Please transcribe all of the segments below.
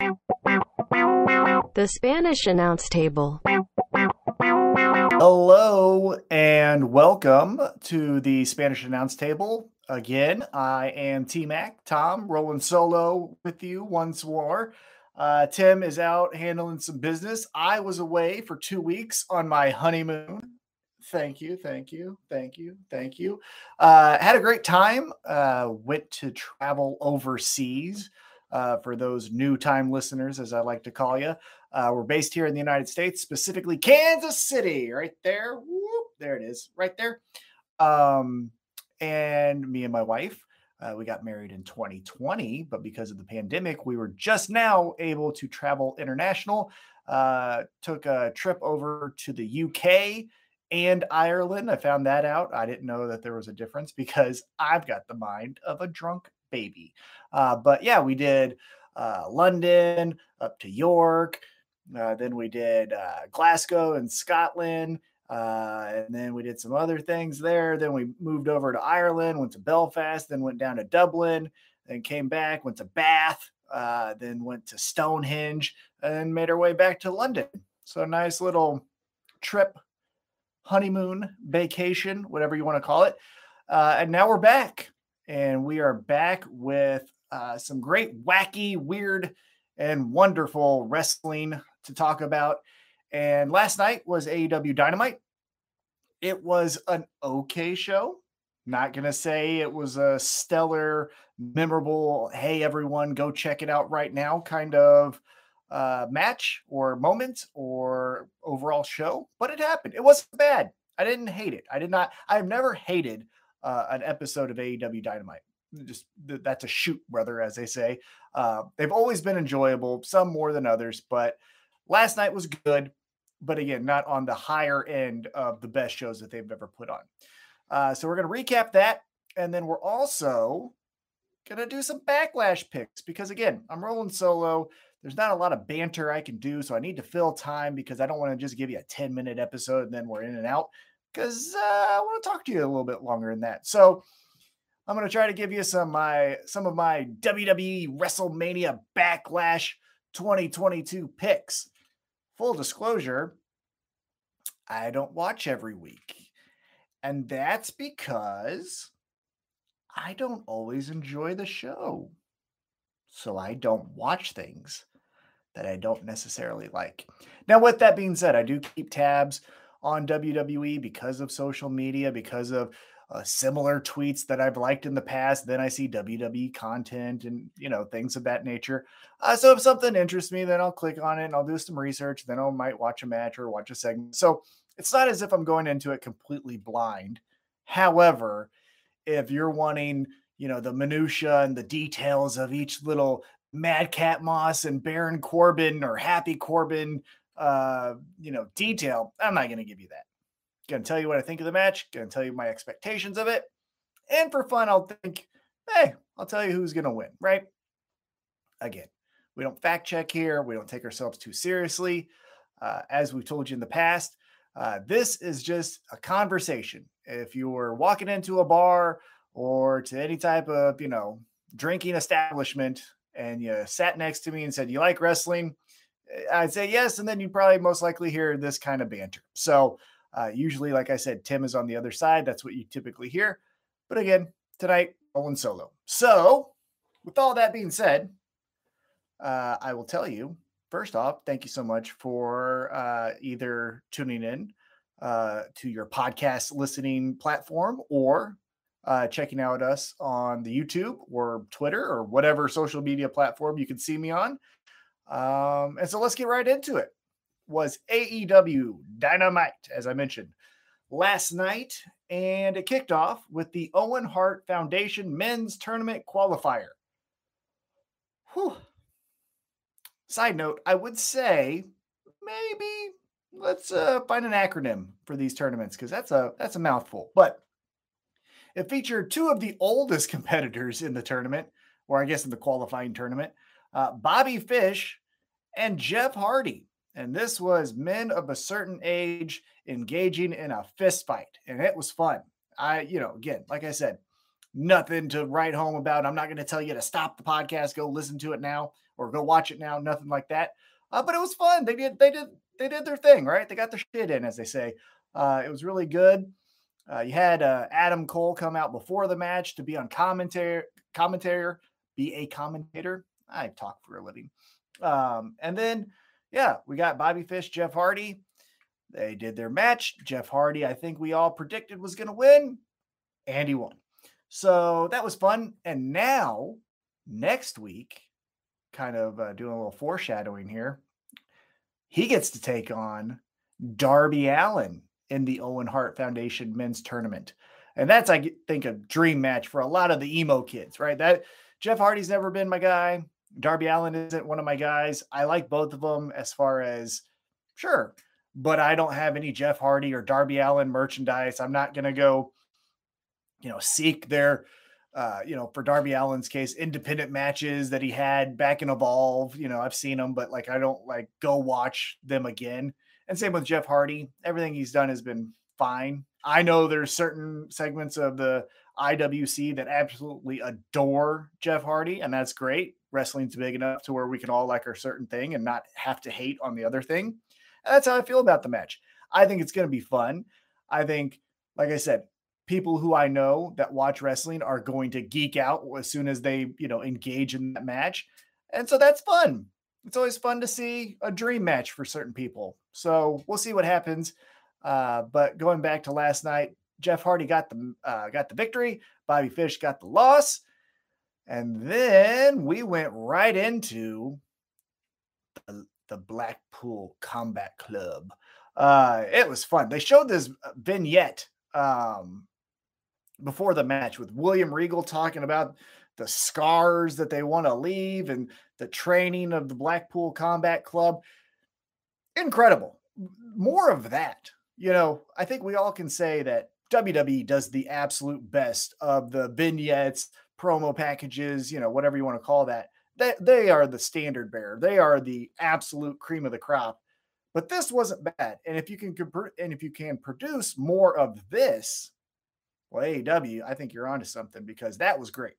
The Spanish announce table. Hello and welcome to the Spanish announce table. Again, I am T Mac, Tom, rolling solo with you once more. Uh, Tim is out handling some business. I was away for two weeks on my honeymoon. Thank you, thank you, thank you, thank you. Uh, had a great time. Uh, went to travel overseas. Uh, for those new time listeners, as I like to call you, uh, we're based here in the United States, specifically Kansas City, right there. Whoop, there it is, right there. Um, and me and my wife, uh, we got married in 2020, but because of the pandemic, we were just now able to travel international. Uh, took a trip over to the UK and Ireland. I found that out. I didn't know that there was a difference because I've got the mind of a drunk baby. Uh, but yeah, we did uh, London up to York. Uh, then we did uh, Glasgow and Scotland. Uh, and then we did some other things there. Then we moved over to Ireland, went to Belfast, then went down to Dublin, then came back, went to Bath, uh, then went to Stonehenge, and made our way back to London. So a nice little trip, honeymoon, vacation, whatever you want to call it. And now we're back, and we are back with uh, some great, wacky, weird, and wonderful wrestling to talk about. And last night was AEW Dynamite. It was an okay show. Not going to say it was a stellar, memorable, hey, everyone, go check it out right now kind of uh, match or moment or overall show, but it happened. It wasn't bad. I didn't hate it. I did not, I've never hated uh, an episode of AEW Dynamite. Just that's a shoot, brother, as they say. Uh, they've always been enjoyable, some more than others, but last night was good but again, not on the higher end of the best shows that they've ever put on. Uh, so we're going to recap that. And then we're also going to do some backlash picks because, again, I'm rolling solo. There's not a lot of banter I can do. So I need to fill time because I don't want to just give you a 10 minute episode and then we're in and out because uh, I want to talk to you a little bit longer than that. So I'm going to try to give you some my some of my WWE WrestleMania Backlash 2022 picks full disclosure, I don't watch every week. And that's because I don't always enjoy the show. So I don't watch things that I don't necessarily like. Now, with that being said, I do keep tabs on WWE because of social media, because of uh, similar tweets that I've liked in the past. Then I see WWE content and you know things of that nature. Uh, so if something interests me, then I'll click on it and I'll do some research. Then I might watch a match or watch a segment. So it's not as if I'm going into it completely blind. However, if you're wanting you know the minutia and the details of each little Madcap Moss and Baron Corbin or Happy Corbin, uh, you know, detail, I'm not going to give you that. Going to tell you what I think of the match. Going to tell you my expectations of it. And for fun, I'll think, hey, I'll tell you who's going to win, right? Again, we don't fact check here. We don't take ourselves too seriously. Uh, as we've told you in the past, uh, this is just a conversation. If you were walking into a bar or to any type of, you know, drinking establishment and you sat next to me and said, You like wrestling? I'd say yes. And then you'd probably most likely hear this kind of banter. So, uh, usually, like I said, Tim is on the other side. That's what you typically hear. But again, tonight, Owen solo. So, with all that being said, uh, I will tell you first off, thank you so much for uh, either tuning in uh, to your podcast listening platform or uh, checking out us on the YouTube or Twitter or whatever social media platform you can see me on. Um, and so let's get right into it was AEW Dynamite, as I mentioned last night. And it kicked off with the Owen Hart Foundation Men's Tournament Qualifier. Whew. Side note, I would say maybe let's uh, find an acronym for these tournaments because that's a that's a mouthful. But it featured two of the oldest competitors in the tournament, or I guess in the qualifying tournament, uh, Bobby Fish and Jeff Hardy and this was men of a certain age engaging in a fist fight, and it was fun. I, you know, again, like I said, nothing to write home about. I'm not going to tell you to stop the podcast, go listen to it now, or go watch it now. Nothing like that. Uh, but it was fun. They did they did they did their thing, right? They got their shit in, as they say. Uh, it was really good. Uh, you had uh, Adam Cole come out before the match to be on commentary, commentator, be a commentator. I talk for a living. Um, and then, yeah, we got Bobby Fish, Jeff Hardy. They did their match. Jeff Hardy, I think we all predicted was going to win, and he won. So that was fun. And now, next week, kind of uh, doing a little foreshadowing here, he gets to take on Darby Allin in the Owen Hart Foundation men's tournament. And that's, I think, a dream match for a lot of the emo kids, right? That Jeff Hardy's never been my guy. Darby Allin isn't one of my guys. I like both of them as far as sure, but I don't have any Jeff Hardy or Darby Allin merchandise. I'm not going to go, you know, seek their, uh, you know, for Darby Allin's case, independent matches that he had back in Evolve. You know, I've seen them, but like I don't like go watch them again. And same with Jeff Hardy. Everything he's done has been fine. I know there's certain segments of the IWC that absolutely adore Jeff Hardy, and that's great. Wrestling's big enough to where we can all like our certain thing and not have to hate on the other thing. And that's how I feel about the match. I think it's going to be fun. I think, like I said, people who I know that watch wrestling are going to geek out as soon as they, you know, engage in that match. And so that's fun. It's always fun to see a dream match for certain people. So we'll see what happens. Uh, but going back to last night, Jeff Hardy got the uh, got the victory. Bobby Fish got the loss. And then we went right into the, the Blackpool Combat Club. Uh, it was fun. They showed this uh, vignette um, before the match with William Regal talking about the scars that they want to leave and the training of the Blackpool Combat Club. Incredible. More of that. You know, I think we all can say that WWE does the absolute best of the vignettes, promo packages, you know, whatever you want to call that. They, they are the standard bearer. They are the absolute cream of the crop. But this wasn't bad. And if you can and if you can produce more of this, well, AEW, I think you're onto something because that was great.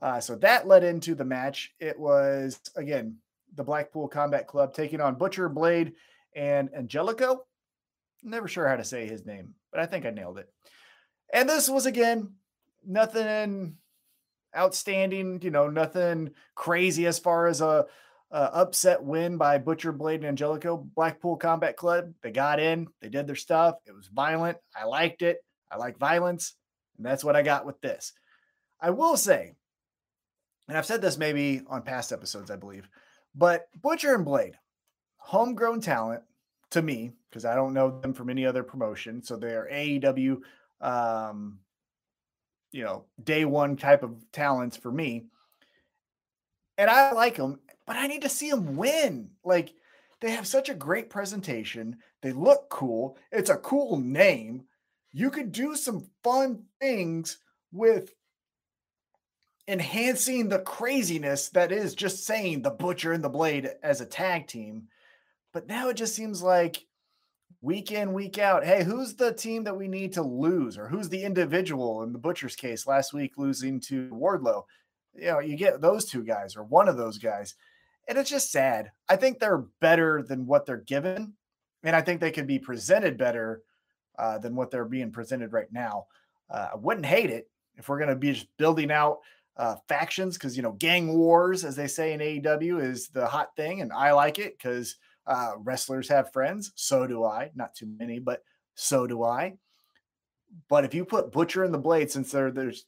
Uh, so that led into the match. It was again the Blackpool Combat Club taking on Butcher Blade and Angelico. Never sure how to say his name, but I think I nailed it. And this was again nothing outstanding, you know, nothing crazy as far as a, a, upset win by Butcher Blade and Angelico. Blackpool Combat Club, they got in, they did their stuff. It was violent. I liked it. I like violence, and that's what I got with this. I will say, and I've said this maybe on past episodes, I believe, but Butcher and Blade, homegrown talent to me, because I don't know them from any other promotion. So they're AEW um, you know, day one type of talents for me. And I like them, but I need to see them win. Like they have such a great presentation. They look cool. It's a cool name. You could do some fun things with enhancing the craziness that is just saying the butcher and the blade as a tag team. But now it just seems like week in, week out. Hey, who's the team that we need to lose, or who's the individual in the Butcher's case last week losing to Wardlow? You know, you get those two guys or one of those guys, and it's just sad. I think they're better than what they're given, and I think they could be presented better uh, than what they're being presented right now. Uh, I wouldn't hate it if we're going to be just building out uh, factions because you know gang wars, as they say in AEW, is the hot thing, and I like it because uh, wrestlers have friends. So do I. Not too many, but so do I. But if you put Butcher and the Blade, since they're there's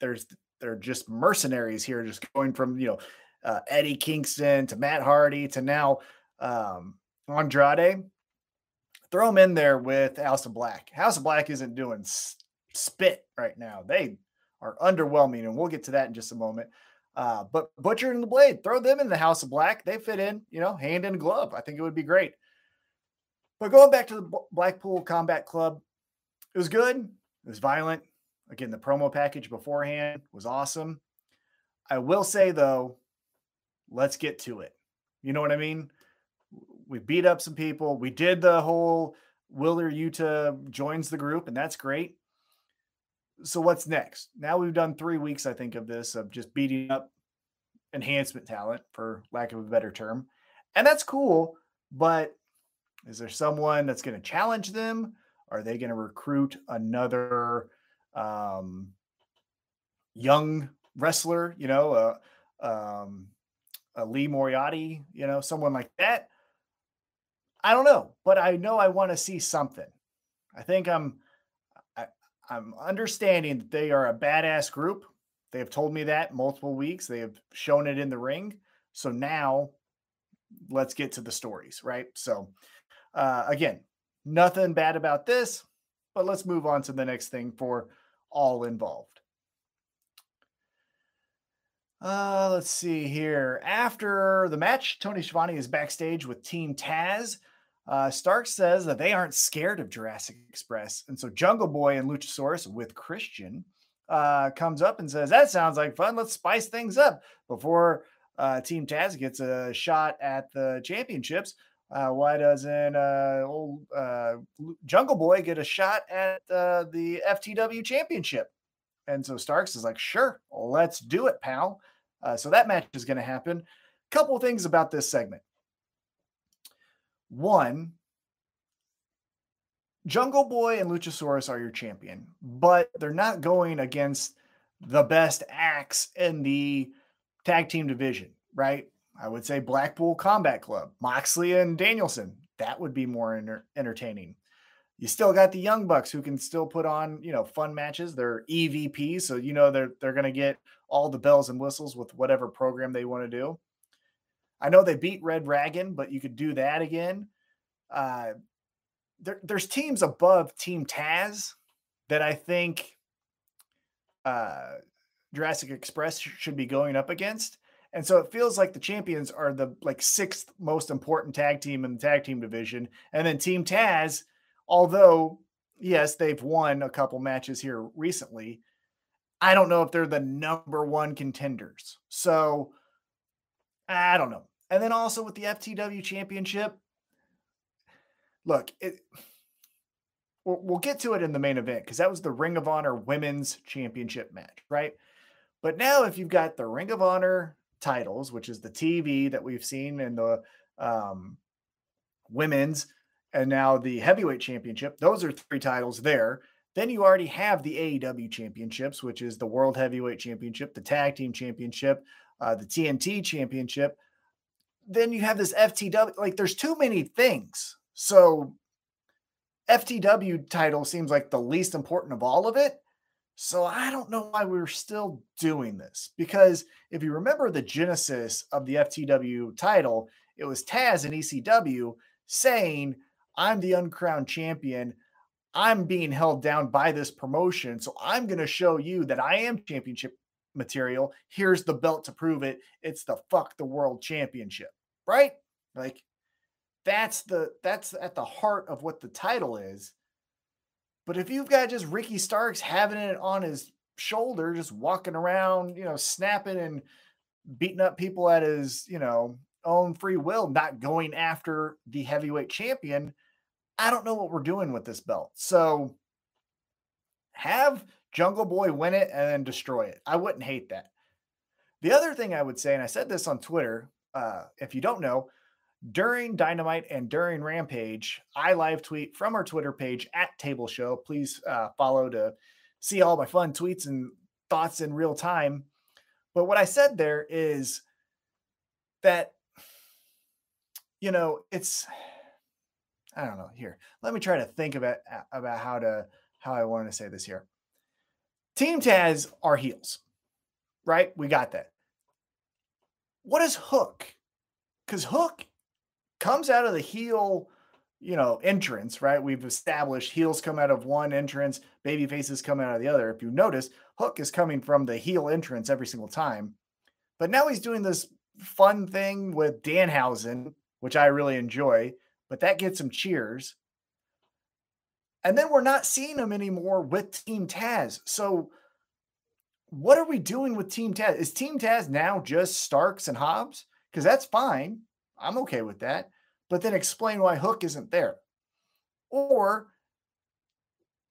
there's they're just mercenaries here, just going from you know uh, Eddie Kingston to Matt Hardy to now um, Andrade, throw them in there with House of Black. House of Black isn't doing spit right now. They are underwhelming, and we'll get to that in just a moment. Uh, but Butcher and the Blade, throw them in the House of Black. They fit in, you know, hand in glove. I think it would be great. But going back to the Blackpool Combat Club, it was good. It was violent. Again, the promo package beforehand was awesome. I will say though, let's get to it. You know what I mean? We beat up some people. We did the whole Wheeler Yuta joins the group, and that's great. So what's next? Now we've done three weeks, I think, of this of just beating up enhancement talent, for lack of a better term. And that's cool, but is there someone that's going to challenge them? Are they going to recruit another um, young wrestler, you know, uh, um, a Lee Moriarty, you know, someone like that? I don't know, but I know I want to see something. I think I'm I'm understanding that they are a badass group. They have told me that multiple weeks. They have shown it in the ring. So now let's get to the stories, right? So uh, again, nothing bad about this, but let's move on to the next thing for all involved. Uh, let's see here. After the match, Tony Schiavone is backstage with Team Taz. Uh, Stark says that they aren't scared of Jurassic Express. And so Jungle Boy and Luchasaurus with Christian uh, comes up and says, That sounds like fun. Let's spice things up before uh, Team Taz gets a shot at the championships. Uh, why doesn't uh, old uh, Jungle Boy get a shot at the FTW championship? And so Starks is like, Sure, let's do it, pal. So that match is going to happen. Couple things about this segment. One, Jungle Boy and Luchasaurus are your champion, but they're not going against the best acts in the tag team division, right? I would say Blackpool Combat Club, Moxley and Danielson. That would be more enter- entertaining. You still got the Young Bucks who can still put on, you know, fun matches. They're EVP, so you know they're they're going to get all the bells and whistles with whatever program they want to do. I know they beat Red Dragon, but you could do that again. Uh, there, there's teams above Team Taz that I think uh, Jurassic Express should be going up against. And so it feels like the champions are the like sixth most important tag team in the tag team division. And then Team Taz, although yes, they've won a couple matches here recently, I don't know if they're the number one contenders. So I don't know. And then also with the FTW championship, look, it, we'll, we'll get to it in the main event because that was the Ring of Honor Women's Championship match, right? But now, if you've got the Ring of Honor titles, which is the TV that we've seen in the um, women's, and now the heavyweight championship, those are three titles there. Then you already have the AEW championships, which is the World Heavyweight Championship, the Tag Team Championship, uh, the TNT Championship, then you have this FTW. Like there's too many things. So FTW title seems like the least important of all of it. So I don't know why we're still doing this because if you remember the genesis of the FTW title, it was Taz and ECW saying, I'm the uncrowned champion. I'm being held down by this promotion. So I'm going to show you that I am championship material. Here's the belt to prove it. It's the fuck the world championship right? Like that's the that's at the heart of what the title is. But if you've got just Ricky Starks having it on his shoulder, just walking around, you know, snapping and beating up people at his, you know, own free will, not going after the heavyweight champion, I don't know what we're doing with this belt. So have Jungle Boy win it and then destroy it. I wouldn't hate that. The other thing I would say, and I said this on Twitter, uh, if you don't know, during Dynamite and during Rampage, I live tweet from our Twitter page at Table Show. Please uh, follow to see all my fun tweets and thoughts in real time. But what I said there is that, you know, it's, I don't know. Here, let me try to think about about how to how I want to say this here. Team Taz are heels, right? We got that what is Hook? Because Hook comes out of the heel, you know, entrance, right? We've established heels come out of one entrance, baby faces come out of the other. If you notice, Hook is coming from the heel entrance every single time. But now he's doing this fun thing with Danhausen, which I really enjoy, but that gets some cheers. And then we're not seeing him anymore with Team Taz. So what are we doing with Team Taz? Is Team Taz now just Starks and Hobbs? Because that's fine. I'm okay with that. But then explain why Hook isn't there. Or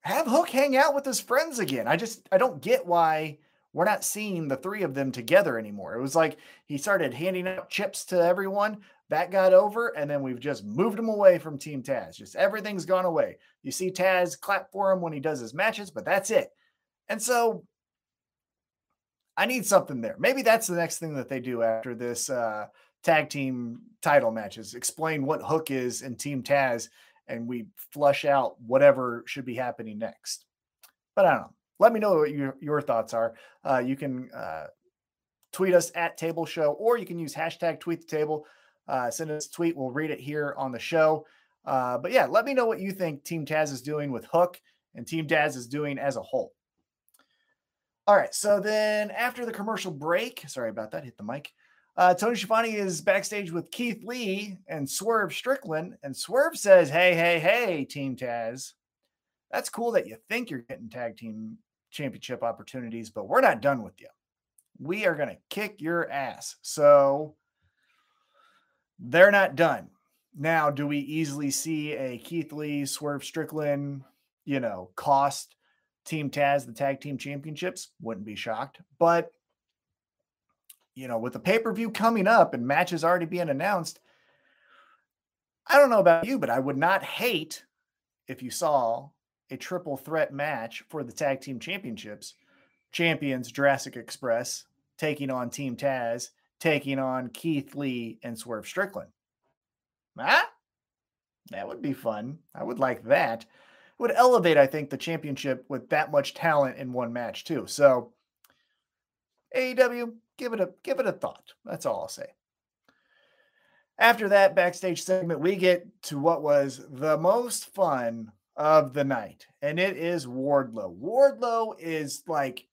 have Hook hang out with his friends again. I just I don't get why we're not seeing the three of them together anymore. It was like he started handing out chips to everyone. That got over, and then we've just moved him away from Team Taz. Just everything's gone away. You see Taz clap for him when he does his matches, but that's it. And so I need something there. Maybe that's the next thing that they do after this uh, tag team title matches. Explain what Hook is in Team Taz, and we flush out whatever should be happening next. But I don't know. Let me know what your, your thoughts are. Uh, you can uh, tweet us at Table Show, or you can use hashtag Tweet the Table. Uh, send us a tweet. We'll read it here on the show. Uh, but yeah, let me know what you think Team Taz is doing with Hook and Team Taz is doing as a whole. All right. So then after the commercial break, sorry about that, hit the mic. Uh, Tony Schiavone is backstage with Keith Lee and Swerve Strickland. And Swerve says, Hey, hey, hey, Team Taz. That's cool that you think you're getting tag team championship opportunities, but we're not done with you. We are going to kick your ass. So they're not done. Now, do we easily see a Keith Lee, Swerve Strickland, you know, cost Team Taz the tag team championships? Wouldn't be shocked. But, you know, with the pay per view coming up and matches already being announced, I don't know about you, but I would not hate if you saw a triple threat match for the tag team championships. Champions Jurassic Express taking on Team Taz, taking on Keith Lee and Swerve Strickland. Ah, that would be fun. I would like that. Would elevate, I think, the championship with that much talent in one match too. So AEW, give it a give it a thought. That's all I'll say. After that backstage segment, we get to what was the most fun of the night, and it is Wardlow. Wardlow is like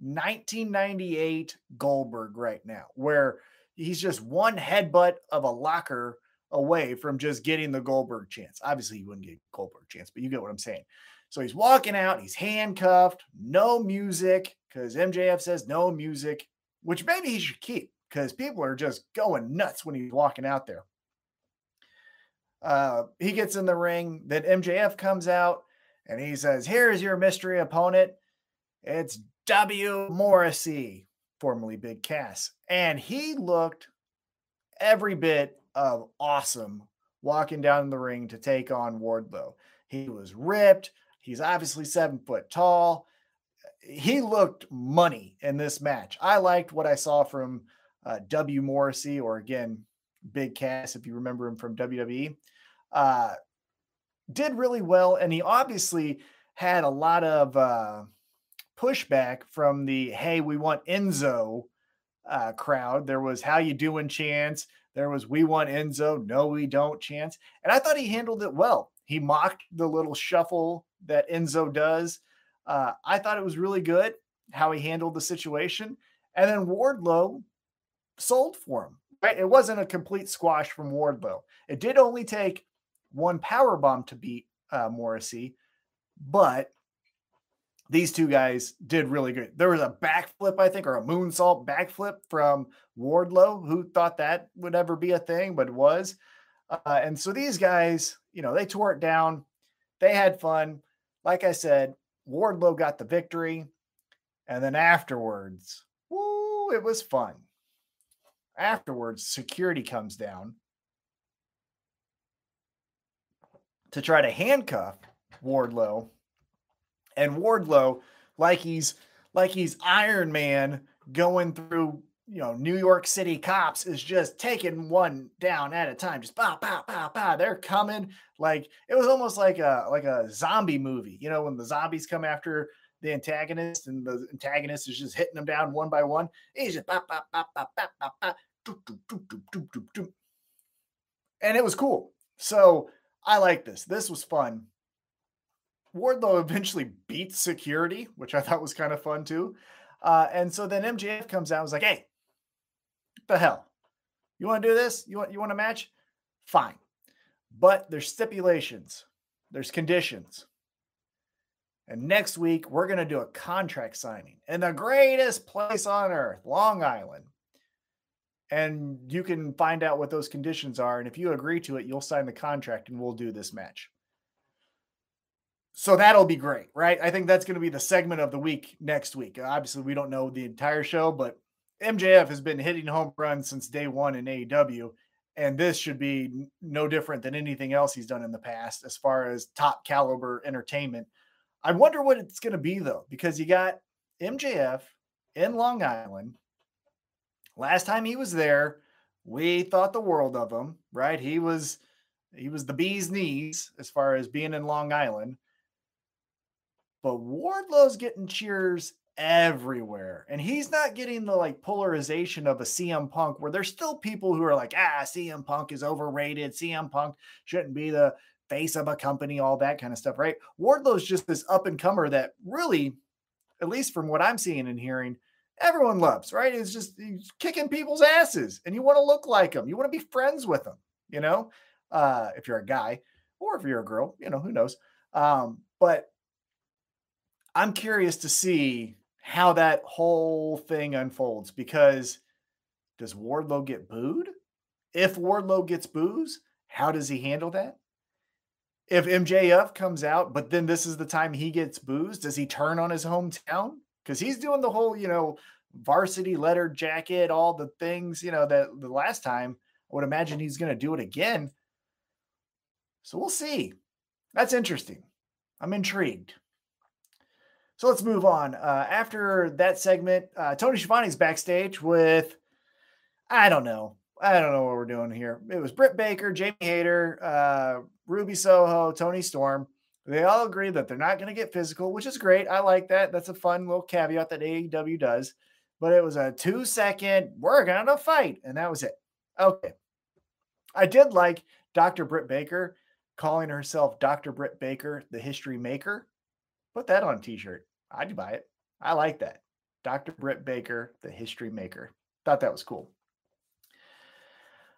1998 Goldberg right now, where he's just one headbutt of a locker away from just getting the Goldberg chants. Obviously, he wouldn't get Goldberg chants, but you get what I'm saying. So he's walking out, he's handcuffed, no music, because MJF says no music, which maybe he should keep because people are just going nuts when he's walking out there. Uh, he gets in the ring, then MJF comes out and he says, Here's your mystery opponent. It's W. Morrissey, formerly Big Cass. And he looked every bit of awesome walking down the ring to take on Wardlow. He was ripped. He's obviously seven foot tall. He looked money in this match. I liked what I saw from uh, W. Morrissey, or again, Big Cass, if you remember him from WWE. Uh, did really well. And he obviously had a lot of uh, pushback from the hey, we want Enzo uh, crowd. There was how you doing chants. There was we want Enzo, no, we don't chants. And I thought he handled it well. He mocked the little shuffle that Enzo does. Uh, I thought it was really good how he handled the situation. And then Wardlow sold for him. Right? It wasn't a complete squash from Wardlow. It did only take one power bomb to beat uh, Morrissey, but these two guys did really good. There was a backflip, I think, or a moonsault backflip from Wardlow, who thought that would ever be a thing, but it was. Uh, and so these guys, you know, they tore it down. They had fun. Like I said, Wardlow got the victory. And then afterwards, woo, it was fun. Afterwards, security comes down to try to handcuff Wardlow and Wardlow like he's like he's Iron Man going through you know New York City cops is just taking one down at a time, just pow pow pow pow. They're coming like it was almost like a like a zombie movie. You know when the zombies come after the antagonist and the antagonist is just hitting them down one by one. He's just pop pop pop pop pop pop pop. And it was cool. So I like this. This was fun. Wardlow eventually beats security, which I thought was kind of fun too. Uh, and so then MJF comes out and was like, hey, the hell? You want to do this? You want you want a match? Fine. But there's stipulations, there's conditions. And next week, we're going to do a contract signing in the greatest place on earth, Long Island. And you can find out what those conditions are. And if you agree to it, you'll sign the contract and we'll do this match. So that'll be great, right? I think that's going to be the segment of the week next week. Obviously, we don't know the entire show, but MJF has been hitting home runs since day one in AEW, and this should be no different than anything else he's done in the past as far as top caliber entertainment. I wonder what it's going to be though, because you got MJF in Long Island. Last time he was there, we thought the world of him, right? He was he was the bee's knees as far as being in Long Island. But Wardlow's getting cheers everywhere. And he's not getting the like polarization of a CM Punk where there's still people who are like, ah, CM Punk is overrated. CM Punk shouldn't be the face of a company, all that kind of stuff, right? Wardlow's just this up and comer that really, at least from what I'm seeing and hearing, everyone loves, right? It's just he's kicking people's asses and you want to look like them. You want to be friends with them, you know, uh, if you're a guy or if you're a girl, you know, who knows. Um, but I'm curious to see how that whole thing unfolds because does Wardlow get booed? If Wardlow gets boos, how does he handle that? If MJF comes out, but then this is the time he gets boos, does he turn on his hometown? Because he's doing the whole, you know, varsity letter jacket, all the things, you know, that the last time. I would imagine he's going to do it again. So we'll see. That's interesting. I'm intrigued. So let's move on. Uh, after that segment, uh, Tony Schiavone's backstage with, I don't know. I don't know what we're doing here. It was Britt Baker, Jamie Hayter, uh, Ruby Soho, Toni Storm. They all agree that they're not going to get physical, which is great. I like that. That's a fun little caveat that AEW does. But it was a two second, we're going to fight. And that was it. Okay. I did like Dr. Britt Baker calling herself Dr. Britt Baker, the history maker. Put that on a t shirt. I'd buy it. I like that. Dr. Britt Baker, the history maker. Thought that was cool.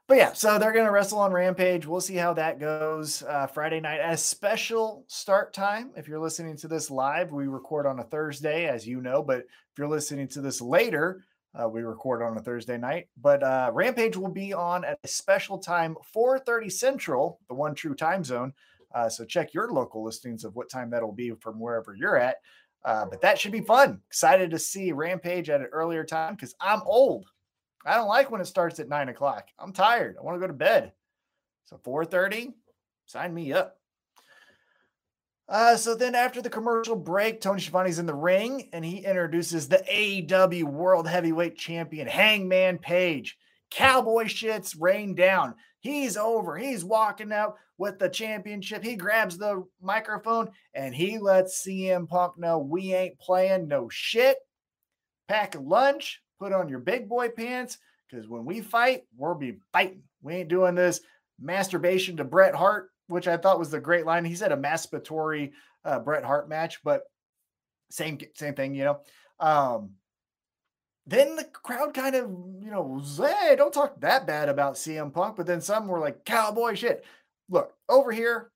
But yeah, so they're going to wrestle on Rampage. We'll see how that goes uh, Friday night at a special start time. If you're listening to this live, we record on a Thursday, as you know. But if you're listening to this later, uh, we record on a Thursday night. But uh, Rampage will be on at a special time, 4:30 Central, the one true time zone. Uh, so check your local listings of what time that'll be from wherever you're at. Uh, but that should be fun. Excited to see Rampage at an earlier time because I'm old. I don't like when it starts at nine o'clock. I'm tired. I want to go to bed. So 4:30, sign me up. Uh, so then after the commercial break, Tony Schiavone's in the ring and he introduces the AEW World Heavyweight Champion Hangman Page. Cowboy shits rain down. He's over. He's walking out with the championship. He grabs the microphone and he lets CM Punk know we ain't playing no shit. Pack a lunch, put on your big boy pants, because when we fight, we'll be fighting. We ain't doing this masturbation to Bret Hart, which I thought was the great line. He said a masturbatory uh, Bret Hart match, but same same thing, you know. Um, then the crowd kind of, you know, hey, don't talk that bad about CM Punk. But then some were like, cowboy shit. Look, over here,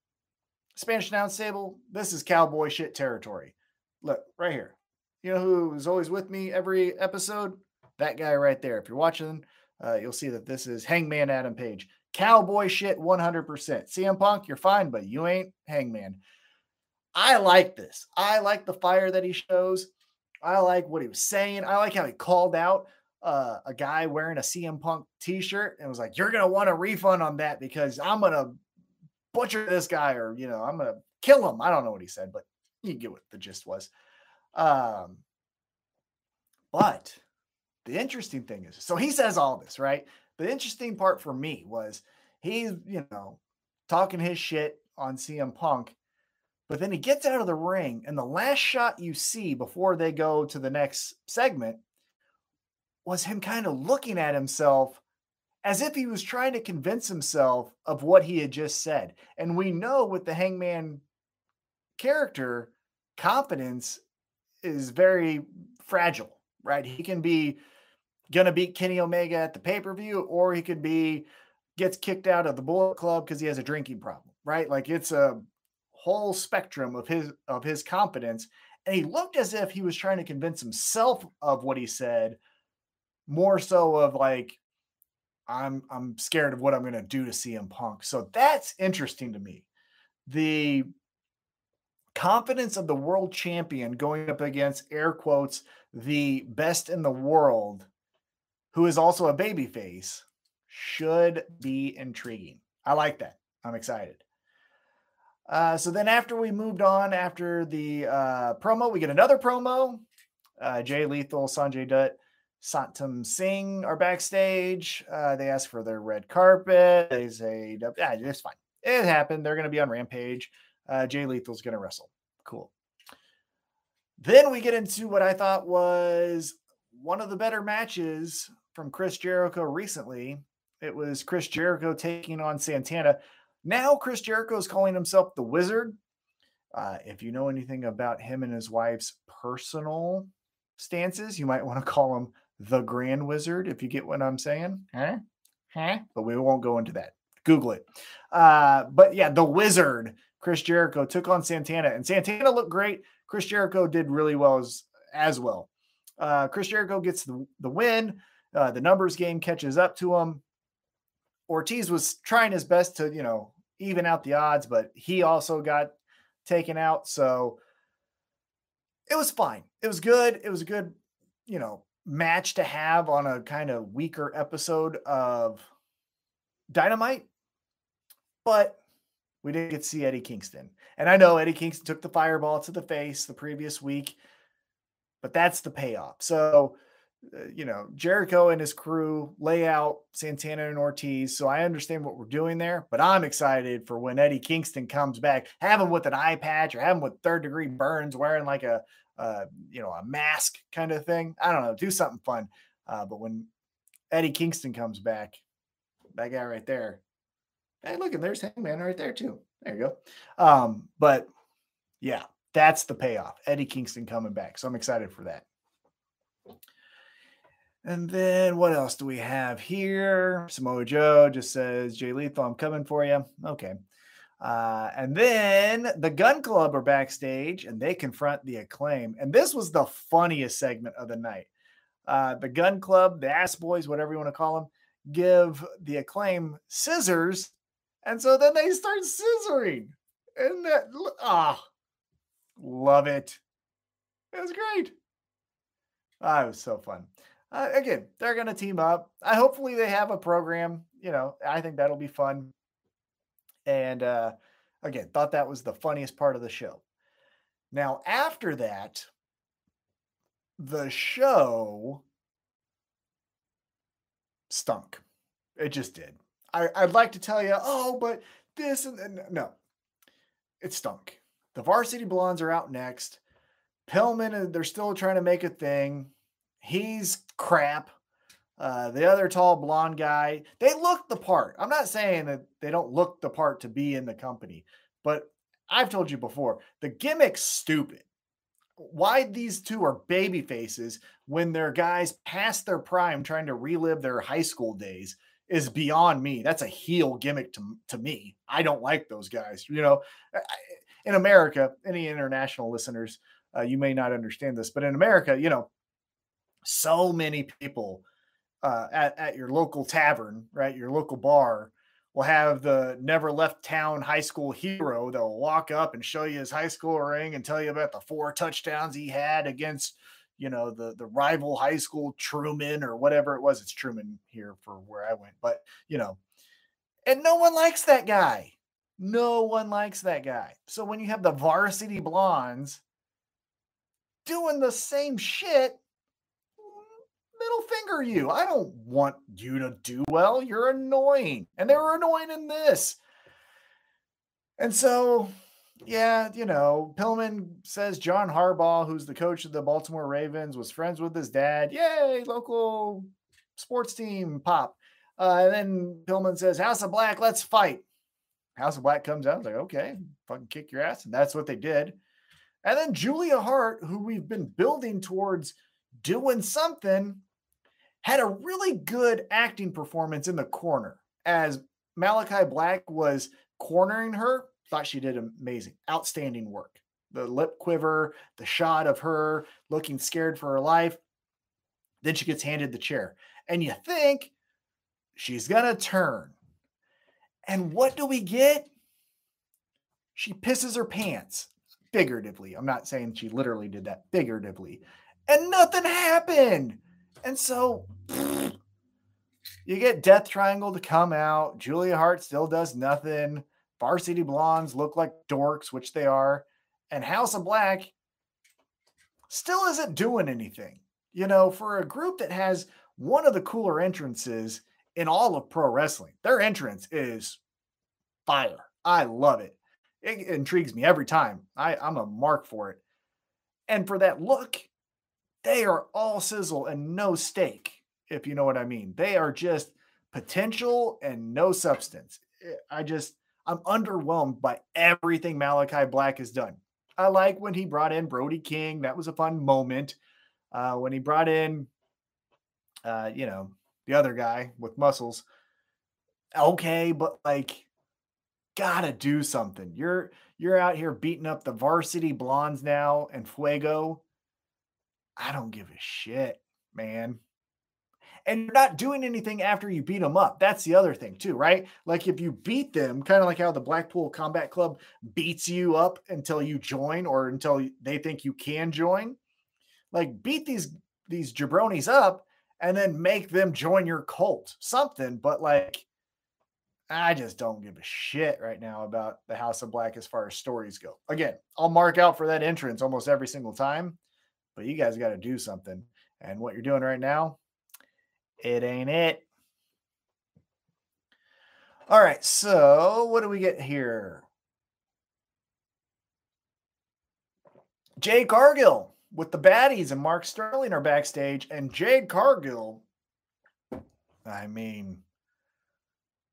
Spanish announce table, this is cowboy shit territory. Look, right here. You know who is always with me every episode? That guy right there. If you're watching, uh, you'll see that this is Hangman Adam Page. Cowboy shit 100%. CM Punk, you're fine, but you ain't Hangman. I like this. I like the fire that he shows. I like what he was saying. I like how he called out uh, a guy wearing a CM Punk t-shirt and was like, "You're gonna want a refund on that because I'm gonna butcher this guy, or you know, I'm gonna kill him." I don't know what he said, but you get what the gist was. Um, but the interesting thing is, so he says all this, right? The interesting part for me was he's, you know, talking his shit on CM Punk but then he gets out of the ring, and the last shot you see before they go to the next segment was him kind of looking at himself as if he was trying to convince himself of what he had just said. And we know with the hangman character, confidence is very fragile, right? He can be going to beat Kenny Omega at the pay per view, or he could be gets kicked out of the Bullet Club because he has a drinking problem, right? Like it's a whole spectrum of his of his competence and he looked as if he was trying to convince himself of what he said more so of like i'm i'm scared of what i'm going to do to CM Punk so that's interesting to me the confidence of the world champion going up against air quotes the best in the world, who is also a baby face, should be intriguing. I like that. I'm excited. Uh, so then after we moved on after the uh, promo, we get another promo. Uh, Jay Lethal, Sanjay Dutt, Satnam Singh are backstage. Uh, they ask for their red carpet. They say, yeah, it's fine. It happened. They're going to be on Rampage. Uh, Jay Lethal's going to wrestle. Cool. Then we get into what I thought was one of the better matches from Chris Jericho recently. It was Chris Jericho taking on Santana. Now Chris Jericho is calling himself the Wizard. Uh, if you know anything about him and his wife's personal stances, you might want to call him the Grand Wizard, if you get what I'm saying. Huh? Huh? But we won't go into that. Google it. Uh, but yeah, the Wizard, Chris Jericho, took on Santana, and Santana looked great. Chris Jericho did really well as, as well. Uh, Chris Jericho gets the, the win. Uh, the numbers game catches up to him. Ortiz was trying his best to, you know, even out the odds, but he also got taken out. So it was fine. It was good. It was a good, you know, match to have on a kind of weaker episode of Dynamite. But we didn't get to see Eddie Kingston. And I know Eddie Kingston took the fireball to the face the previous week, but that's the payoff. So you know, Jericho and his crew lay out Santana and Ortiz. So I understand what we're doing there, but I'm excited for when Eddie Kingston comes back, have him with an eye patch or have him with third degree burns, wearing like a, uh, you know, a mask kind of thing. I don't know, do something fun. Uh, but when Eddie Kingston comes back, that guy right there, hey, look, and there's Hangman right there too. There you go. Um, but yeah, that's the payoff. Eddie Kingston coming back. So I'm excited for that. And then what else do we have here? Samoa Joe just says, Jay Lethal, I'm coming for you. Okay. Uh, and then the Gun Club are backstage and they confront the acclaim. And this was the funniest segment of the night. Uh, the Gun Club, the Ass Boys, whatever you want to call them, give the acclaim scissors. And so then they start scissoring. And that, ah, love it. It was great. Ah, it was so fun uh, again, they're going to team up. I hopefully they have a program. You know, I think that'll be fun. And uh, again, thought that was the funniest part of the show. Now, after that, the show stunk. It just did. I, I'd like to tell you, oh, but this and, and no, it stunk. The varsity blondes are out next. Pillman, they're still trying to make a thing. He's crap. Uh, the other tall blonde guy, they look the part. I'm not saying that they don't look the part to be in the company, but I've told you before, the gimmick's stupid. Why these two are baby faces when they're guys past their prime trying to relive their high school days is beyond me. That's a heel gimmick to, to me. I don't like those guys. You know, in America, any international listeners, uh, you may not understand this, but in America, you know, so many people uh, at, at your local tavern, right? Your local bar will have the never left town high school hero that'll walk up and show you his high school ring and tell you about the four touchdowns he had against, you know, the the rival high school Truman or whatever it was. It's Truman here for where I went, but you know, and no one likes that guy. No one likes that guy. So when you have the varsity blondes doing the same shit, middle finger you. I don't want you to do well. You're annoying. And they were annoying in this. And so, yeah, you know, Pillman says John Harbaugh, who's the coach of the Baltimore Ravens, was friends with his dad. Yay, local sports team pop. Uh, and then Pillman says, House of Black, let's fight. House of Black comes out. Like, okay, fucking kick your ass. And that's what they did. And then Julia Hart, who we've been building towards doing something, had a really good acting performance in the corner as Malachi Black was cornering her. Thought she did amazing, outstanding work. The lip quiver, the shot of her looking scared for her life. Then she gets handed the chair. And you think she's going to turn. And what do we get? She pisses her pants. figuratively. I'm not saying she literally did that figuratively. And nothing happened. And so you get Death Triangle to come out. Julia Hart still does nothing. Varsity Blondes look like dorks, which they are. And House of Black still isn't doing anything. You know, for a group that has one of the cooler entrances in all of pro wrestling, their entrance is fire. I love it. It intrigues me every time. I, I'm a mark for it. And for that look, they are all sizzle and no steak, if you know what I mean. They are just potential and no substance. Eh, I just, I'm underwhelmed by everything Malakai Black has done. I like when he brought in Brody King. That was a fun moment. Uh, when he brought in, uh, you know, the other guy with muscles. Okay, but like, gotta do something. You're you're out here beating up the Varsity Blonds now and Fuego. I don't give a shit, man. And you're not doing anything after you beat them up. That's the other thing, too, right? Like if you beat them, kind of like how the Blackpool Combat Club beats you up until you join or until they think you can join. Like beat these these jabronis up and then make them join your cult. Something, but like I just don't give a shit right now about the House of Black as far as stories go. Again, I'll mark out for that entrance almost every single time, but you guys got to do something. And what you're doing right now, it ain't it. All right, so what do we get here? Jade Cargill with the baddies and Mark Sterling are backstage, and Jade Cargill, I mean,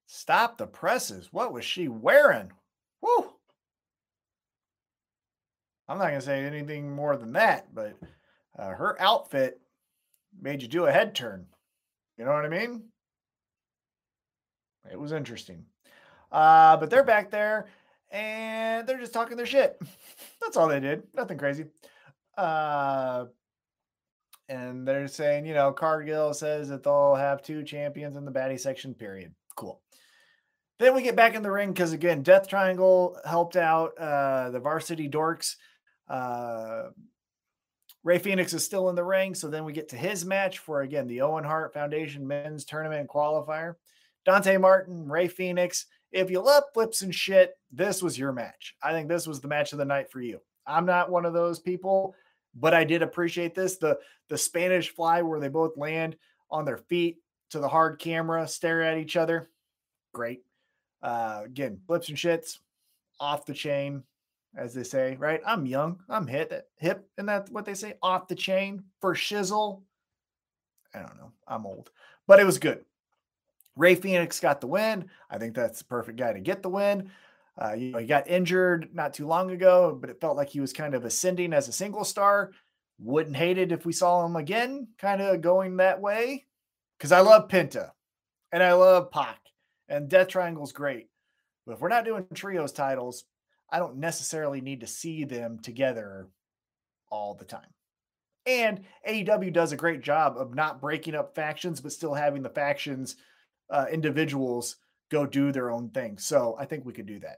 stop the presses. What was she wearing? Woo! I'm not going to say anything more than that, but uh, her outfit made you do a head turn. You know what I mean? It was interesting. Uh, but they're back there and they're just talking their shit. That's all they did. Nothing crazy. Uh, and they're saying, you know, Cargill says that they'll have two champions in the baddie section, period. Cool. Then we get back in the ring because, again, Death Triangle helped out uh, the varsity dorks. Uh, Rey Fenix is still in the ring. So then we get to his match for, again, the Owen Hart Foundation men's tournament qualifier. Dante Martin, Rey Fenix. If you love flips and shit, this was your match. I think this was the match of the night for you. I'm not one of those people, but I did appreciate this. The the Spanish fly where they both land on their feet to the hard camera, stare at each other. Great. Uh, again, flips and shits off the chain as they say, right? I'm young, I'm hit hip, and that's what they say, off the chain for shizzle. I don't know, I'm old, but it was good. Rey Fenix got the win. I think that's the perfect guy to get the win. Uh, you know, he got injured not too long ago, but it felt like he was kind of ascending as a single star. Wouldn't hate it if we saw him again, kind of going that way. Because I love Penta and I love Pac and Death Triangle's great. But if we're not doing trios titles, I don't necessarily need to see them together all the time. And AEW does a great job of not breaking up factions, but still having the factions, uh, individuals go do their own thing. So I think we could do that.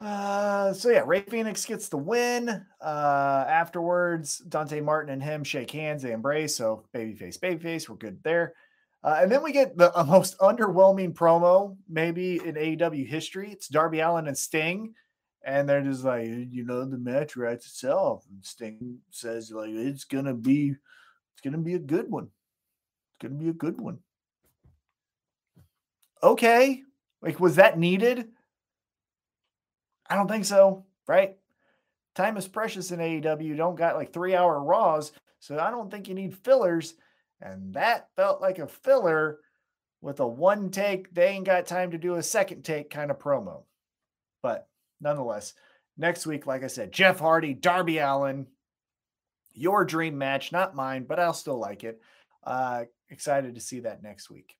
Uh, so yeah, Rey Fenix gets the win. Uh, afterwards, Dante Martin and him shake hands, they embrace. So babyface, babyface, we're good there. Uh, and then we get the most underwhelming promo maybe in AEW history. It's Darby Allin and Sting, and they're just like, you know, the match writes itself. And Sting says like, it's gonna be, it's gonna be a good one. It's gonna be a good one. Okay, like was that needed? I don't think so. Right? Time is precious in AEW. You don't got like three hour Raws, so I don't think you need fillers. And that felt like a filler with a one take, they ain't got time to do a second take kind of promo. But nonetheless, next week, like I said, Jeff Hardy, Darby Allin, your dream match, not mine, but I'll still like it. Uh, excited to see that next week.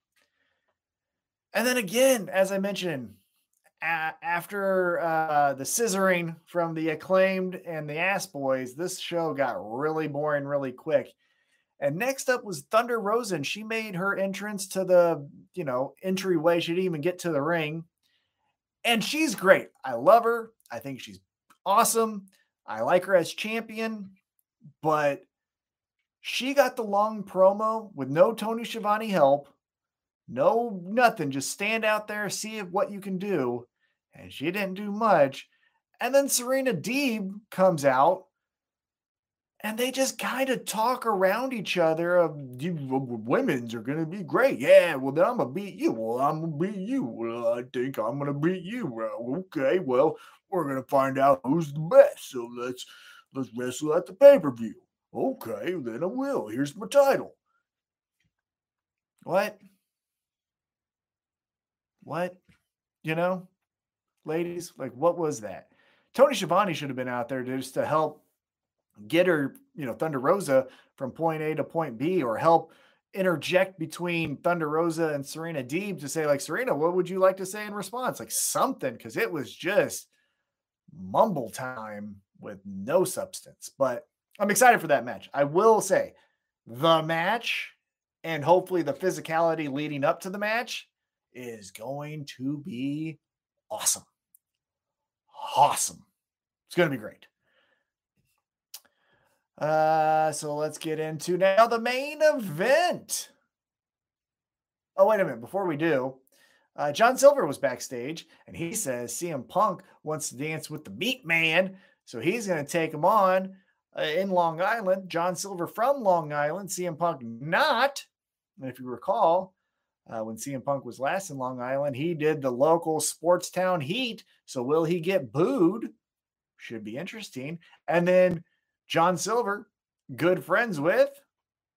And then again, as I mentioned, a- after uh, the scissoring from the acclaimed and the ass boys, this show got really boring really quick. And next up was Thunder Rosa. She made her entrance to the, you know, entryway. She didn't even get to the ring. And she's great. I love her. I think she's awesome. I like her as champion, but she got the long promo with no Tony Schiavone help, no nothing. Just stand out there, see what you can do. And she didn't do much. And then Serena Deeb comes out and they just kind of talk around each other of you women's are gonna be great. Yeah, well then I'm gonna beat you. Well, I'm gonna beat you. Well, I think I'm gonna beat you. Well, okay, well, we're gonna find out who's the best. So let's let's wrestle at the pay-per-view. Okay, then I will. Here's my title. What? What? You know, ladies, like what was that? Tony Schiavone should have been out there just to help get her, you know, Thunder Rosa from point A to point B or help interject between Thunder Rosa and Serena Deeb to say, like, Serena, what would you like to say in response? Like something, because it was just mumble time with no substance. But I'm excited for that match. I will say the match and hopefully the physicality leading up to the match is going to be awesome. Awesome. It's going to be great. Uh, so let's get into now the main event. Oh, wait a minute. Before we do, uh, John Silver was backstage and he says CM Punk wants to dance with the Meat Man. So he's going to take him on uh, in Long Island. John Silver from Long Island, CM Punk not. And if you recall, uh, when CM Punk was last in Long Island, he did the local sports town heat. So will he get booed? Should be interesting. And then John Silver, good friends with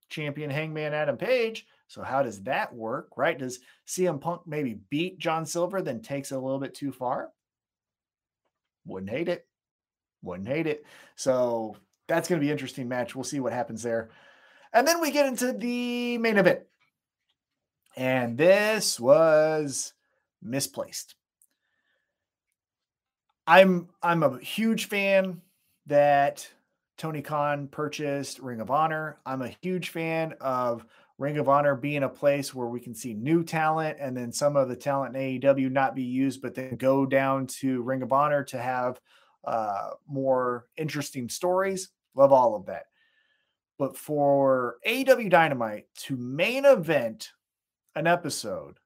champion Hangman Adam Page. So how does that work, right? Does CM Punk maybe beat John Silver, then takes it a little bit too far? Wouldn't hate it. Wouldn't hate it. So that's going to be an interesting match. We'll see what happens there. And then we get into the main event. And this was misplaced. I'm I'm a huge fan that Tony Khan purchased Ring of Honor. I'm a huge fan of Ring of Honor being a place where we can see new talent and then some of the talent in AEW not be used, but then go down to Ring of Honor to have uh, more interesting stories. Love all of that. But for AEW Dynamite to main event an episode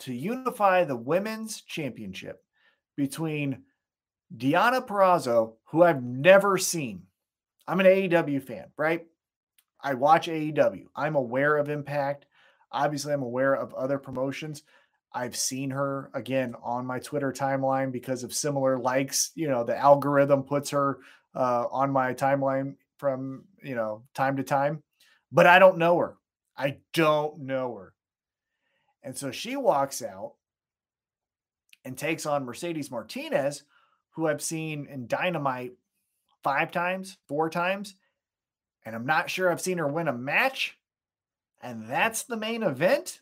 to unify the women's championship between Deonna Purrazzo, who I've never seen, I'm an AEW fan, right? I watch AEW. I'm aware of Impact. Obviously, I'm aware of other promotions. I've seen her again on my Twitter timeline because of similar likes. You know, the algorithm puts her uh, on my timeline from, you know, time to time, but I don't know her. I don't know her. And so she walks out and takes on Mercedes Martinez, who I've seen in Dynamite five times, four times, and I'm not sure I've seen her win a match. And that's the main event?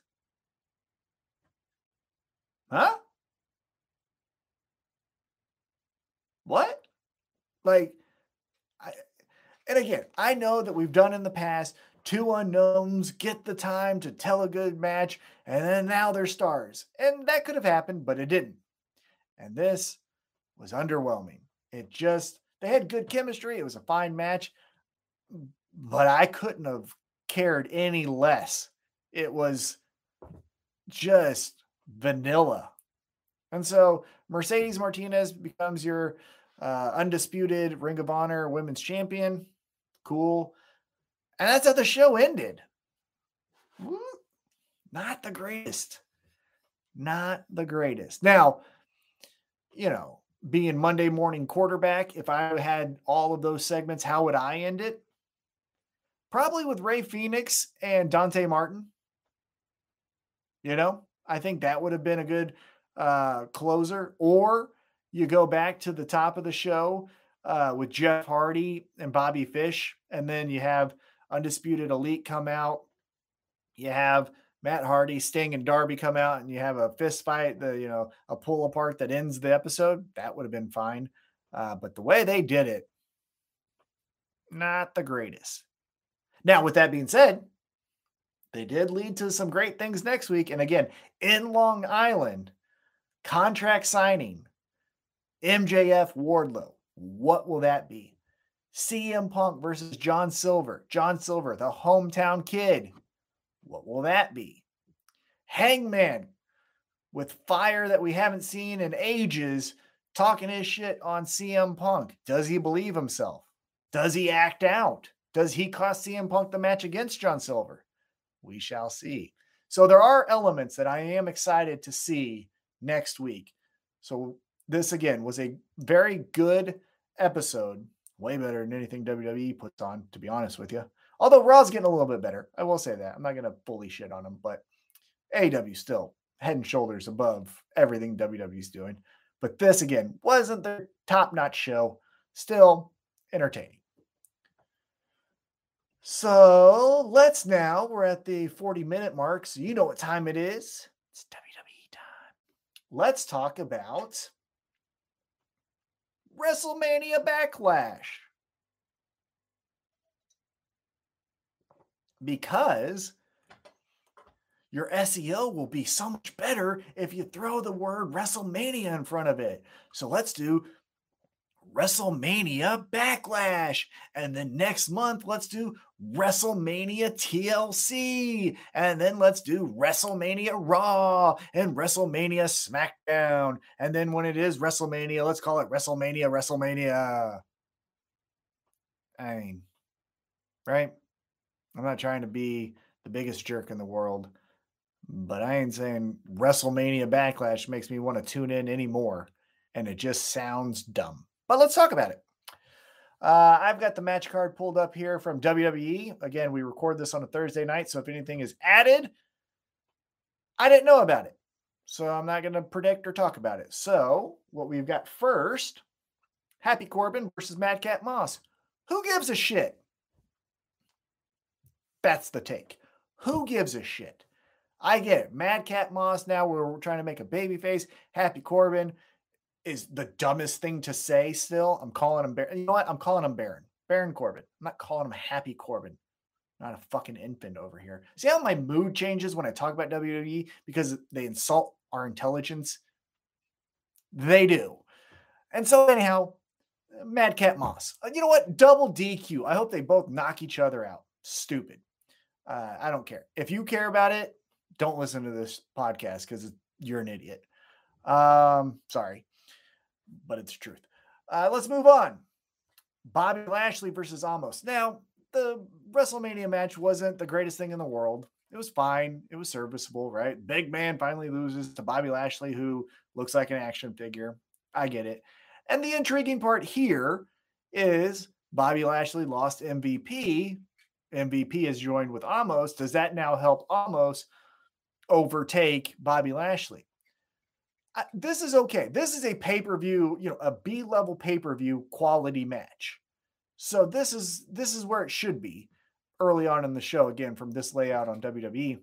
Huh? What? Like, I, and again, I know that we've done in the past two unknowns get the time to tell a good match, and then now they're stars. And that could have happened, but it didn't. And this was underwhelming. It just they had good chemistry. It was a fine match, but I couldn't have cared any less. It was just vanilla. And so Mercedes Martinez becomes your uh, undisputed Ring of Honor Women's Champion. Cool. And that's how the show ended. Not the greatest. Not the greatest. Now, you know, being Monday morning quarterback, if I had all of those segments, how would I end it? Probably with Rey Fenix and Dante Martin. You know, I think that would have been a good uh, closer. Or you go back to the top of the show uh, with Jeff Hardy and Bobby Fish, and then you have Undisputed Elite come out. You have Matt Hardy, Sting, and Darby come out and you have a fist fight, the you know, a pull apart that ends the episode, that would have been fine. Uh, but the way they did it, not the greatest. Now, with that being said, they did lead to some great things next week. And again, in Long Island, contract signing, MJF Wardlow. What will that be? CM Punk versus John Silver. John Silver, the hometown kid. What will that be? Hangman with fire that we haven't seen in ages talking his shit on CM Punk. Does he believe himself? Does he act out? Does he cost CM Punk the match against John Silver? We shall see. So there are elements that I am excited to see next week. So this again was a very good episode, way better than anything WWE puts on, to be honest with you. Although Raw's getting a little bit better, I will say that. I'm not going to fully shit on him, but AW still head and shoulders above everything WWE's doing. But this again wasn't the top notch show, still entertaining. So let's now, we're at the 40 minute mark. So you know what time it is. It's WWE time. Let's talk about WrestleMania Backlash. Because your SEO will be so much better if you throw the word WrestleMania in front of it. So let's do WrestleMania Backlash. And then next month, let's do WrestleMania TLC. And then let's do WrestleMania Raw and WrestleMania SmackDown. And then when it is WrestleMania, let's call it WrestleMania WrestleMania. I mean, right? I'm not trying to be the biggest jerk in the world, but I ain't saying WrestleMania Backlash makes me want to tune in anymore. And it just sounds dumb. But let's talk about it. Uh, I've got the match card pulled up here from WWE. Again, we record this on a Thursday night. So if anything is added, I didn't know about it. So I'm not going to predict or talk about it. So what we've got first Happy Corbin versus Madcap Moss. Who gives a shit? That's the take. Who gives a shit? I get it. Madcap Moss now we're trying to make a baby face. Happy Corbin is the dumbest thing to say still. I'm calling him Baron. You know what? I'm calling him Baron. Baron Corbin. I'm not calling him Happy Corbin. not a fucking infant over here. See how my mood changes when I talk about WWE because they insult our intelligence? They do. And so, anyhow, Madcap Moss. You know what? Double DQ. I hope they both knock each other out. Stupid. Uh, I don't care. If you care about it, don't listen to this podcast because you're an idiot. Um, sorry but it's truth. Uh, let's move on. Bobby Lashley versus Omos. Now, the WrestleMania match wasn't the greatest thing in the world. It was fine. It was serviceable, right? Big man finally loses to Bobby Lashley, who looks like an action figure. I get it. And the intriguing part here is Bobby Lashley lost MVP. MVP is joined with Omos. Does that now help Omos overtake Bobby Lashley? this is okay. This is a pay per view, you know, a B level pay per view quality match. So this is this is where it should be early on in the show. Again, from this layout on WWE.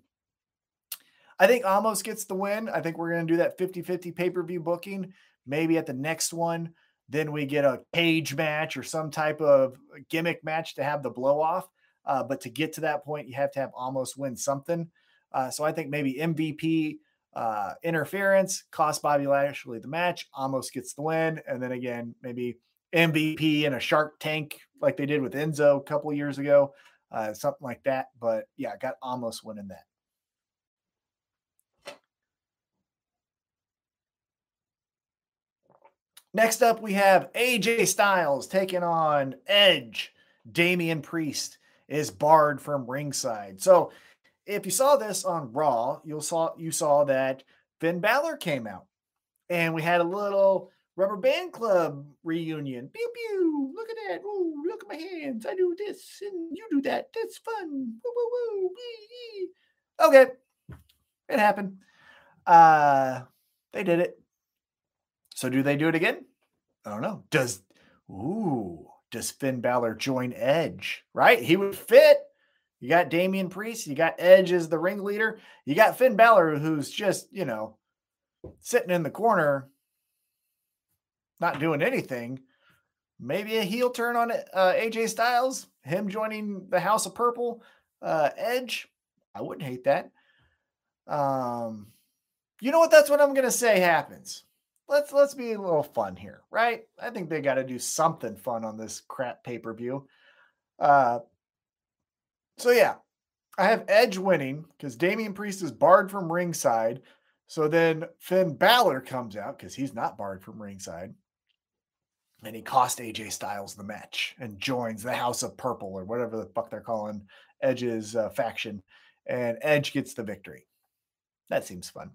I think Omos gets the win. I think we're going to do that 50 50 pay per view booking. Maybe at the next one, then we get a cage match or some type of gimmick match to have the blow off. Uh, but to get to that point, you have to have Omos win something. Uh, so I think maybe MVP uh, interference cost Bobby Lashley the match. Omos gets the win, and then again maybe MVP in a Shark Tank like they did with Enzo a couple years ago, uh, something like that. But yeah, got Omos winning that. Next up, we have AJ Styles taking on Edge. Damian Priest is barred from ringside. So if you saw this on Raw, you saw you saw that Finn Balor came out, and we had a little rubber band club reunion. Pew pew! Look at that! Ooh, look at my hands! I do this and you do that. That's fun! Woo woo woo! Wee. Okay, it happened. Uh, they did it. So do they do it again? I don't know. Does ooh does Finn Balor join Edge? Right? He would fit. You got Damian Priest. You got Edge as the ringleader. You got Finn Balor, who's just, you know, sitting in the corner, not doing anything. Maybe a heel turn on uh, AJ Styles, him joining the House of Purple, uh, Edge. I wouldn't hate that. Um, you know what? That's what I'm going to say happens. Let's let's be a little fun here, right? I think they got to do something fun on this crap pay per view. Uh, so yeah, I have Edge winning because Damian Priest is barred from ringside. So then Finn Balor comes out because he's not barred from ringside. And he cost AJ Styles the match and joins the House of Purple or whatever the fuck they're calling Edge's uh, faction. And Edge gets the victory. That seems fun.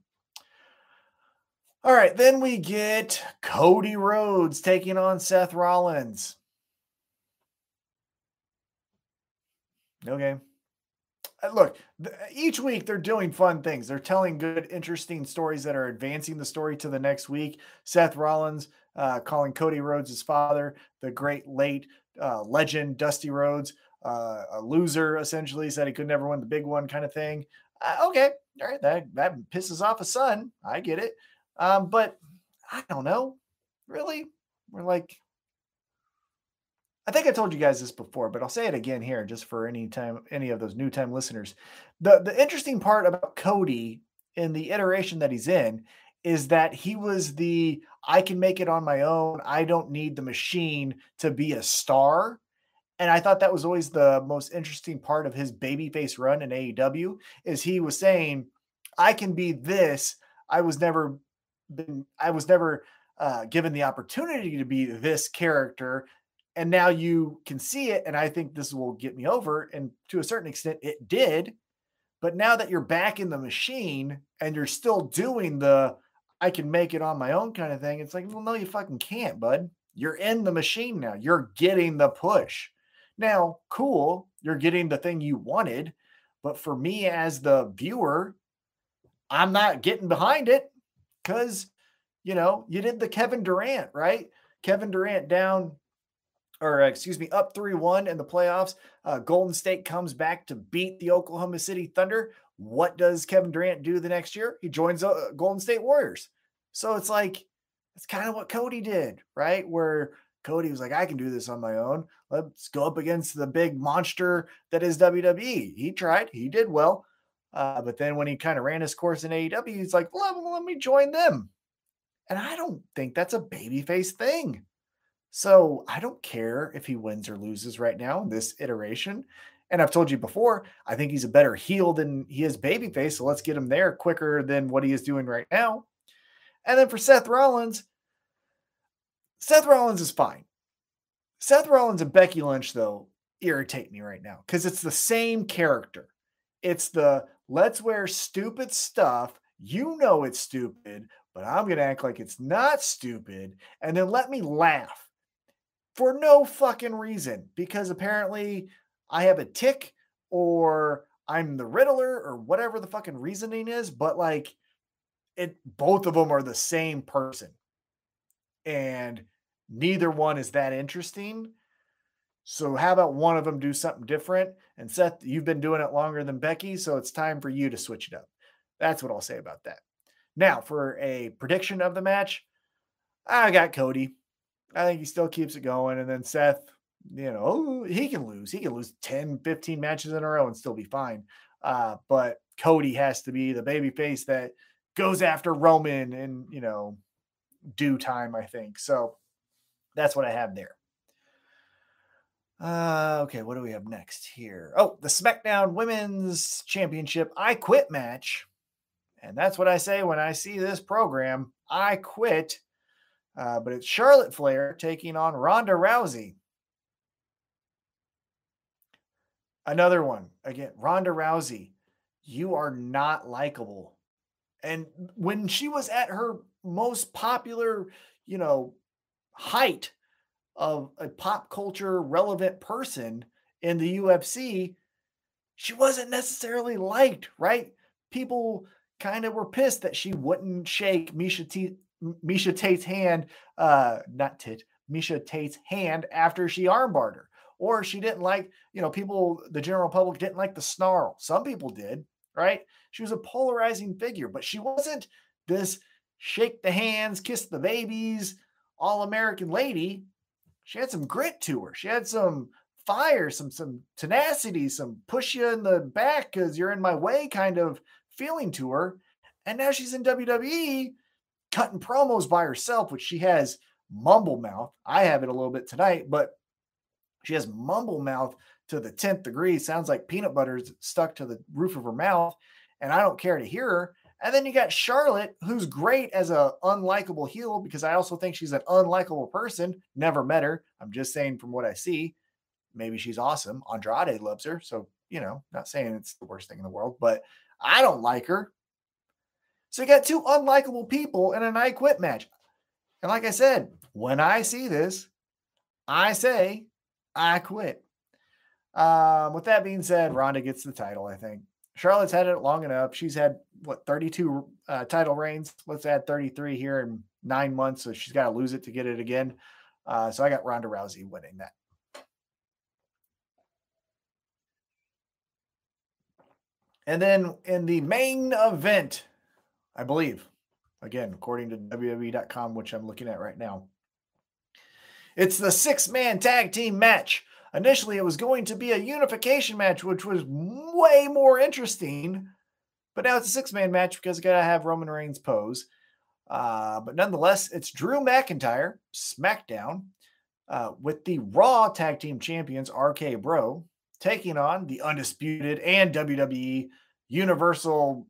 All right, then we get Cody Rhodes taking on Seth Rollins. Okay. Uh, look, each week they're doing fun things. They're telling good, interesting stories that are advancing the story to the next week. Seth Rollins uh, calling Cody Rhodes his father, the great late uh, legend Dusty Rhodes, uh, a loser essentially, said he could never win the big one kind of thing. Uh, okay, all right, that that pisses off a son. I get it, um, but I don't know. Really, we're like I think I told you guys this before, but I'll say it again here just for any time any of those new time listeners. The the interesting part about Cody in the iteration that he's in is that he was the I can make it on my own. I don't need the machine to be a star. And I thought that was always the most interesting part of his babyface run in AEW is he was saying, I can be this. I was never been I was never uh, given the opportunity to be this character and now you can see it and i think this will get me over and to a certain extent it did but now that you're back in the machine and you're still doing the i can make it on my own kind of thing it's like well no you fucking can't bud. You're in the machine now. You're getting the push. Now cool you're getting the thing you wanted but for me as the viewer i'm not getting behind it because you know you did the kevin durant right kevin durant down or excuse me, up 3 1 in the playoffs. Uh, Golden State comes back to beat the Oklahoma City Thunder. What does Kevin Durant do the next year? He joins uh, Golden State Warriors. So it's like, it's kind of what Cody did, right? Where Cody was like, I can do this on my own. Let's go up against the big monster that is WWE. He tried, he did well. Uh, but then when he kind of ran his course in AEW, he's like, let, let me join them. And I don't think that's a babyface thing. So I don't care if he wins or loses right now in this iteration. And I've told you before, I think he's a better heel than he is babyface. So let's get him there quicker than what he is doing right now. And then for Seth Rollins, Seth Rollins is fine. Seth Rollins and Becky Lynch, though, irritate me right now because it's the same character. It's the let's wear stupid stuff. You know it's stupid, but I'm going to act like it's not stupid. And then let me laugh for no fucking reason because apparently I have a tick or I'm the Riddler or whatever the fucking reasoning is, but like it both of them are the same person. And neither one is that interesting. So how about one of them do something different? And Seth, you've been doing it longer than Becky, so it's time for you to switch it up. That's what I'll say about that. Now, for a prediction of the match, I got Cody. I think he still keeps it going. And then Seth, you know, he can lose. He can lose 10, 15 matches in a row and still be fine. Uh, but Cody has to be the baby face that goes after Roman in, you know, due time, I think. So that's what I have there. Uh, okay, what do we have next here? Oh, the SmackDown Women's Championship I Quit match. And that's what I say when I see this program. I quit uh, but it's Charlotte Flair taking on Ronda Rousey. Another one. Again, Ronda Rousey, you are not likable. And when she was at her most popular, you know, height of a pop culture relevant person in the UFC, she wasn't necessarily liked, right? People kind of were pissed that she wouldn't shake Misha, T- Miesha Tate's hand, uh, not Tit, Misha Tate's hand after she armbarred her. Or she didn't like, you know, people, the general public didn't like the snarl. Some people did, right? She was a polarizing figure, but she wasn't this shake the hands, kiss the babies, all American lady. She had some grit to her. She had some fire, some some tenacity, some push you in the back because you're in my way kind of feeling to her. And now she's in WWE cutting promos by herself, which she has mumble mouth. I have it a little bit tonight, but she has mumble mouth to the 10th degree. Sounds like peanut butter's stuck to the roof of her mouth, and I don't care to hear her. And then you got Charlotte, who's great as a unlikable heel because I also think she's an unlikable person. Never met her. I'm just saying from what I see, maybe she's awesome. Andrade loves her, so you know, not saying it's the worst thing in the world, but I don't like her. So you got two unlikable people in an I quit match. And like I said, when I see this, I say I quit. Um, with that being said, Ronda gets the title, I think. Charlotte's had it long enough. She's had what 32 uh, title reigns. Let's add 33 here in nine months. So she's got to lose it to get it again. Uh, so I got Ronda Rousey winning that. And then in the main event, I believe, again, according to WWE.com, which I'm looking at right now, it's the six man tag team match Initially, it was going to be a unification match, which was way more interesting. But now it's a six man match because you got to have Roman Reigns pose. Uh, but nonetheless, it's Drew McIntyre, SmackDown, uh, with the Raw Tag Team Champions, RK Bro, taking on the Undisputed and WWE Universal,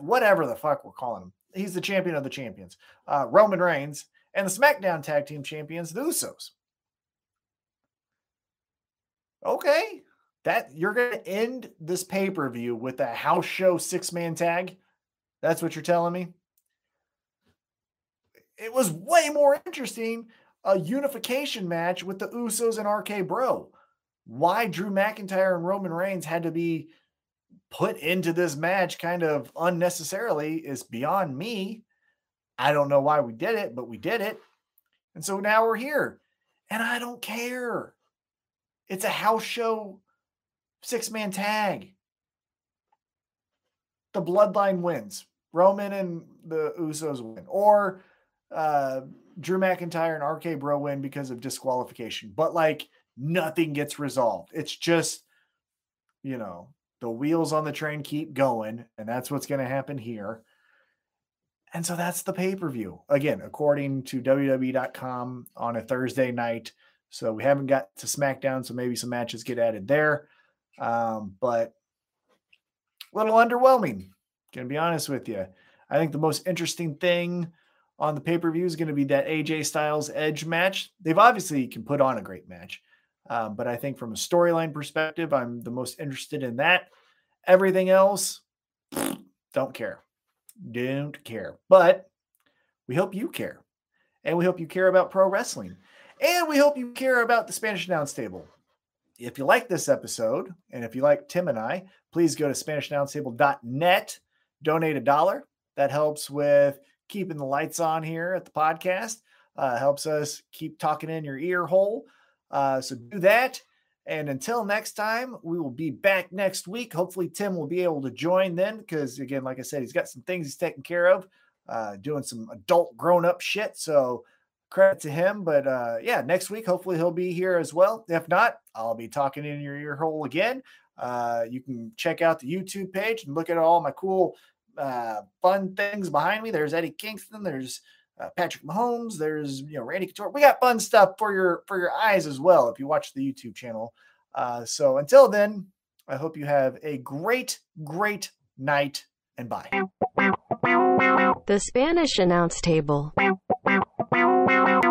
whatever the fuck we're calling him. He's the champion of the champions, uh, Roman Reigns, and the SmackDown Tag Team Champions, the Usos. Okay. That you're going to end this pay per view with a house show six man tag. That's what you're telling me. It was way more interesting a unification match with the Usos and RK Bro. Why Drew McIntyre and Roman Reigns had to be put into this match kind of unnecessarily is beyond me. I don't know why we did it, but we did it. And so now we're here. And I don't care. It's a house show six man tag. The bloodline wins. Roman and the Usos win. Or uh, Drew McIntyre and RK Bro win because of disqualification. But like nothing gets resolved. It's just, you know, the wheels on the train keep going. And that's what's going to happen here. And so that's the pay per view. Again, according to WWE.com on a Thursday night. So we haven't got to SmackDown, so maybe some matches get added there. Um, but a little underwhelming, gonna be honest with you. I think the most interesting thing on the pay-per-view is going to be that AJ Styles Edge match. They've obviously can put on a great match. Um, but I think from a storyline perspective, I'm the most interested in that. Everything else, don't care. Don't care. But we hope you care. And we hope you care about pro wrestling. And we hope you care about the Spanish Announce Table. If you like this episode, and if you like Tim and I, please go to SpanishAnnounceTable.net, donate a dollar. That helps with keeping the lights on here at the podcast. Uh, helps us keep talking in your ear hole. Uh, so do that. And until next time, we will be back next week. Hopefully, Tim will be able to join then because, again, like I said, he's got some things he's taking care of, uh, doing some adult grown up shit. So credit to him. But uh, yeah, next week, hopefully he'll be here as well. If not, I'll be talking in your ear hole again. Uh, you can check out the YouTube page and look at all my cool, uh, fun things behind me. There's Eddie Kingston. There's uh, Patrick Mahomes. There's you know Randy Couture. We got fun stuff for your for your eyes as well if you watch the YouTube channel. Uh, so until then, I hope you have a great, great night and bye. The Spanish announce table.